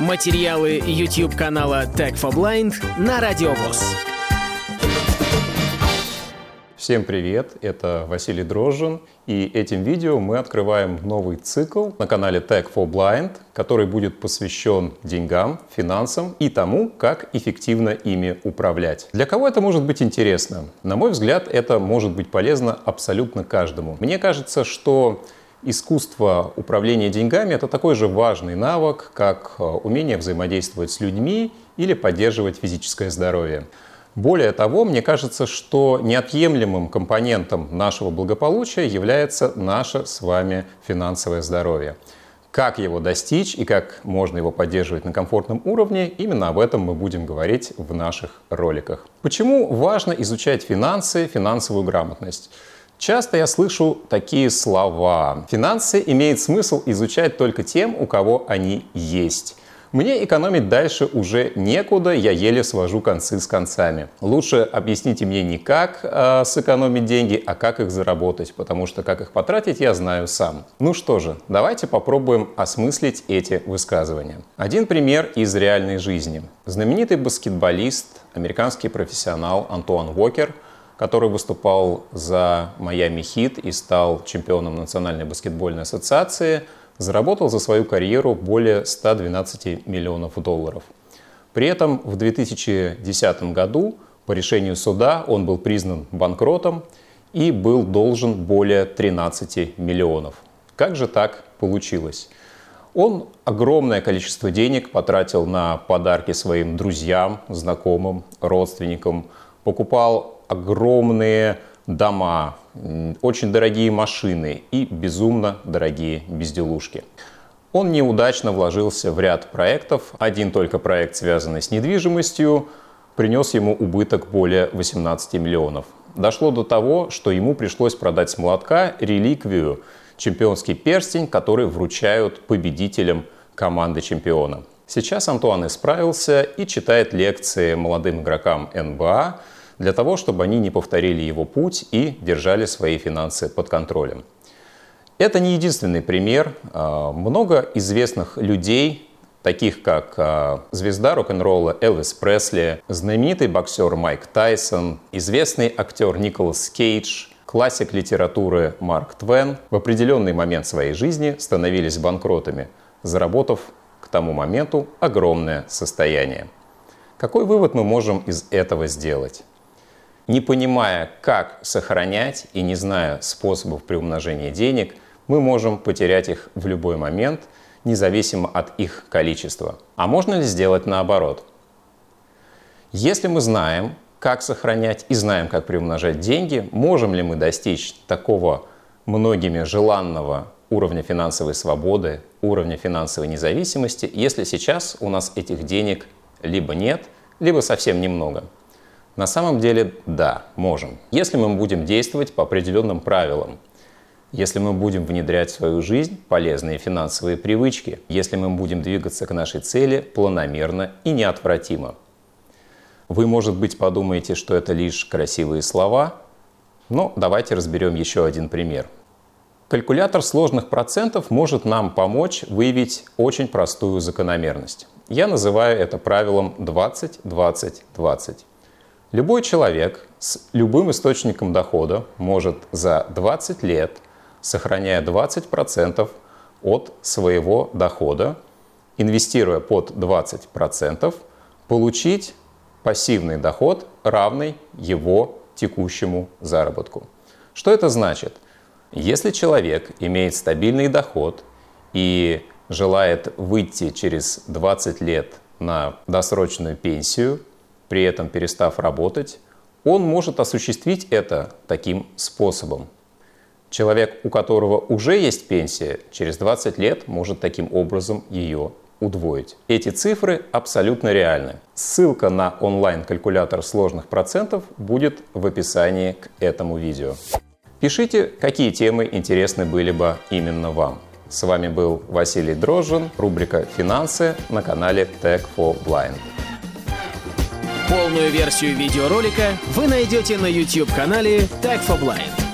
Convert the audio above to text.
Материалы YouTube канала Tech for Blind на Радиовоз. Всем привет, это Василий Дрожжин, и этим видео мы открываем новый цикл на канале Tech for Blind, который будет посвящен деньгам, финансам и тому, как эффективно ими управлять. Для кого это может быть интересно? На мой взгляд, это может быть полезно абсолютно каждому. Мне кажется, что искусство управления деньгами – это такой же важный навык, как э, умение взаимодействовать с людьми или поддерживать физическое здоровье. Более того, мне кажется, что неотъемлемым компонентом нашего благополучия является наше с вами финансовое здоровье. Как его достичь и как можно его поддерживать на комфортном уровне, именно об этом мы будем говорить в наших роликах. Почему важно изучать финансы, финансовую грамотность? Часто я слышу такие слова. Финансы имеет смысл изучать только тем, у кого они есть. Мне экономить дальше уже некуда, я еле свожу концы с концами. Лучше объясните мне не как э, сэкономить деньги, а как их заработать, потому что как их потратить я знаю сам. Ну что же, давайте попробуем осмыслить эти высказывания. Один пример из реальной жизни. Знаменитый баскетболист, американский профессионал Антуан Уокер – который выступал за Майами Хит и стал чемпионом Национальной баскетбольной ассоциации, заработал за свою карьеру более 112 миллионов долларов. При этом в 2010 году по решению суда он был признан банкротом и был должен более 13 миллионов. Как же так получилось? Он огромное количество денег потратил на подарки своим друзьям, знакомым, родственникам, покупал огромные дома, очень дорогие машины и безумно дорогие безделушки. Он неудачно вложился в ряд проектов. Один только проект, связанный с недвижимостью, принес ему убыток более 18 миллионов. Дошло до того, что ему пришлось продать с молотка реликвию, чемпионский перстень, который вручают победителям команды чемпиона. Сейчас Антуан исправился и читает лекции молодым игрокам НБА, для того, чтобы они не повторили его путь и держали свои финансы под контролем. Это не единственный пример. А, много известных людей, таких как а, звезда рок-н-ролла Элвис Пресли, знаменитый боксер Майк Тайсон, известный актер Николас Кейдж, классик литературы Марк Твен в определенный момент своей жизни становились банкротами, заработав к тому моменту огромное состояние. Какой вывод мы можем из этого сделать? Не понимая, как сохранять и не зная способов приумножения денег, мы можем потерять их в любой момент, независимо от их количества. А можно ли сделать наоборот? Если мы знаем, как сохранять и знаем, как приумножать деньги, можем ли мы достичь такого многими желанного уровня финансовой свободы, уровня финансовой независимости, если сейчас у нас этих денег либо нет, либо совсем немного – на самом деле, да, можем. Если мы будем действовать по определенным правилам, если мы будем внедрять в свою жизнь полезные финансовые привычки, если мы будем двигаться к нашей цели планомерно и неотвратимо. Вы, может быть, подумаете, что это лишь красивые слова, но давайте разберем еще один пример. Калькулятор сложных процентов может нам помочь выявить очень простую закономерность. Я называю это правилом 20-20-20. Любой человек с любым источником дохода может за 20 лет, сохраняя 20% от своего дохода, инвестируя под 20%, получить пассивный доход, равный его текущему заработку. Что это значит? Если человек имеет стабильный доход и желает выйти через 20 лет на досрочную пенсию, при этом перестав работать, он может осуществить это таким способом. Человек, у которого уже есть пенсия, через 20 лет может таким образом ее удвоить. Эти цифры абсолютно реальны. Ссылка на онлайн-калькулятор сложных процентов будет в описании к этому видео. Пишите, какие темы интересны были бы именно вам. С вами был Василий Дрожжин, рубрика «Финансы» на канале Tech for Blind. Полную версию видеоролика вы найдете на YouTube-канале Tag for Blind.